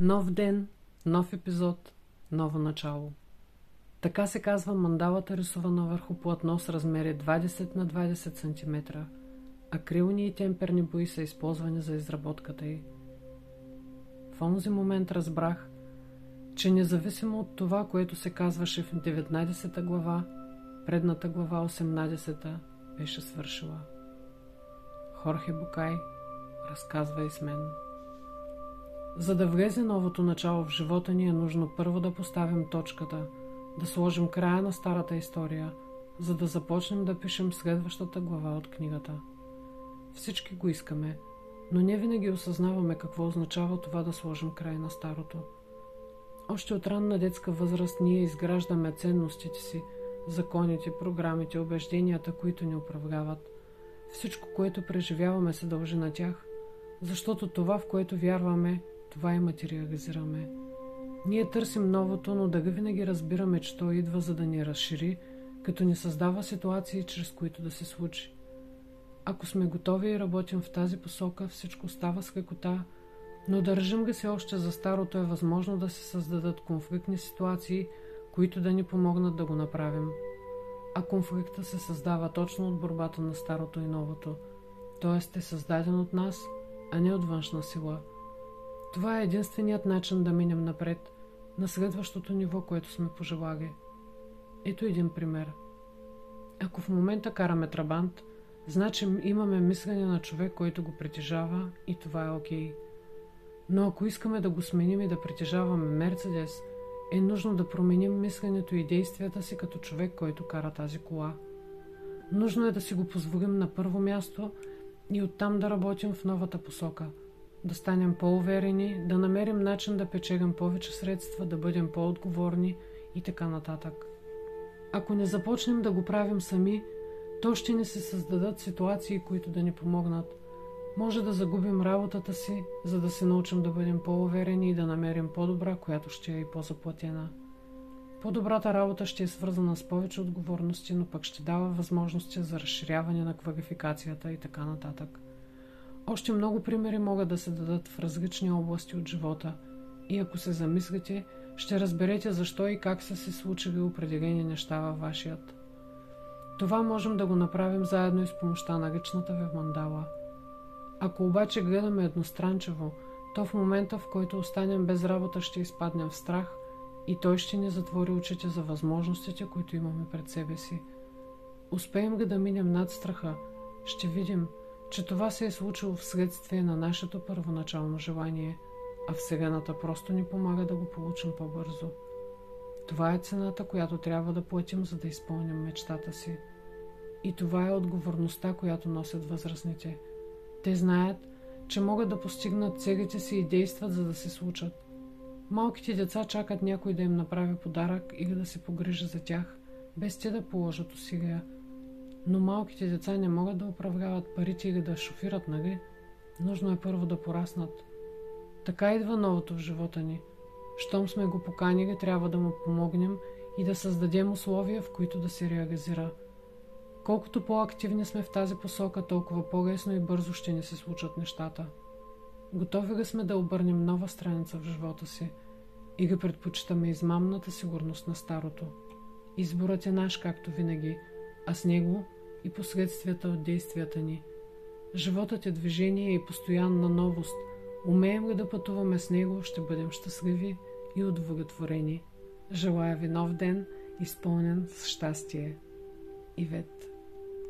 Нов ден, нов епизод, ново начало. Така се казва мандалата рисувана върху платно с размери 20 на 20 см. Акрилни и темперни бои са използвани за изработката й. В онзи момент разбрах, че независимо от това, което се казваше в 19 глава, предната глава 18 беше свършила. Хорхе Букай разказва и с мен. За да влезе новото начало в живота ни е нужно първо да поставим точката, да сложим края на старата история, за да започнем да пишем следващата глава от книгата. Всички го искаме, но не винаги осъзнаваме какво означава това да сложим край на старото. Още от ранна детска възраст ние изграждаме ценностите си, законите, програмите, убежденията, които ни управляват. Всичко, което преживяваме, се дължи на тях, защото това, в което вярваме, това и материализираме. Ние търсим новото, но да винаги разбираме, че то идва за да ни разшири, като ни създава ситуации, чрез които да се случи. Ако сме готови и работим в тази посока, всичко става с лекота, но държим ga се още за старото е възможно да се създадат конфликтни ситуации, които да ни помогнат да го направим. А конфликта се създава точно от борбата на старото и новото, т.е. е създаден от нас, а не от външна сила – това е единственият начин да минем напред, на следващото ниво, което сме пожелали. Ето един пример. Ако в момента караме трабант, значи имаме мислене на човек, който го притежава и това е окей. Но ако искаме да го сменим и да притежаваме Мерцедес, е нужно да променим мисленето и действията си като човек, който кара тази кола. Нужно е да си го позволим на първо място и оттам да работим в новата посока – да станем по-уверени, да намерим начин да печелим повече средства, да бъдем по-отговорни и така нататък. Ако не започнем да го правим сами, то ще ни се създадат ситуации, които да ни помогнат. Може да загубим работата си, за да се научим да бъдем по-уверени и да намерим по-добра, която ще е и по-заплатена. По-добрата работа ще е свързана с повече отговорности, но пък ще дава възможности за разширяване на квалификацията и така нататък. Още много примери могат да се дадат в различни области от живота и ако се замислите, ще разберете защо и как са се случили определени неща във вашият. Това можем да го направим заедно и с помощта на личната ви мандала. Ако обаче гледаме едностранчево, то в момента, в който останем без работа, ще изпаднем в страх и той ще ни затвори очите за възможностите, които имаме пред себе си. Успеем ги да минем над страха, ще видим – че това се е случило вследствие на нашето първоначално желание, а Вселената просто ни помага да го получим по-бързо. Това е цената, която трябва да платим, за да изпълним мечтата си. И това е отговорността, която носят възрастните. Те знаят, че могат да постигнат целите си и действат, за да се случат. Малките деца чакат някой да им направи подарък или да се погрижа за тях, без те да положат усилия – но малките деца не могат да управляват парите или да шофират, нали? Нужно е първо да пораснат. Така идва новото в живота ни. Щом сме го поканили, трябва да му помогнем и да създадем условия, в които да се реализира. Колкото по-активни сме в тази посока, толкова по-лесно и бързо ще ни се случат нещата. Готови ли сме да обърнем нова страница в живота си или предпочитаме измамната сигурност на старото? Изборът е наш, както винаги – а с него и последствията от действията ни. Животът е движение и постоянна новост. Умеем ли да пътуваме с него, ще бъдем щастливи и удовлетворени. Желая ви нов ден, изпълнен с щастие. Ивет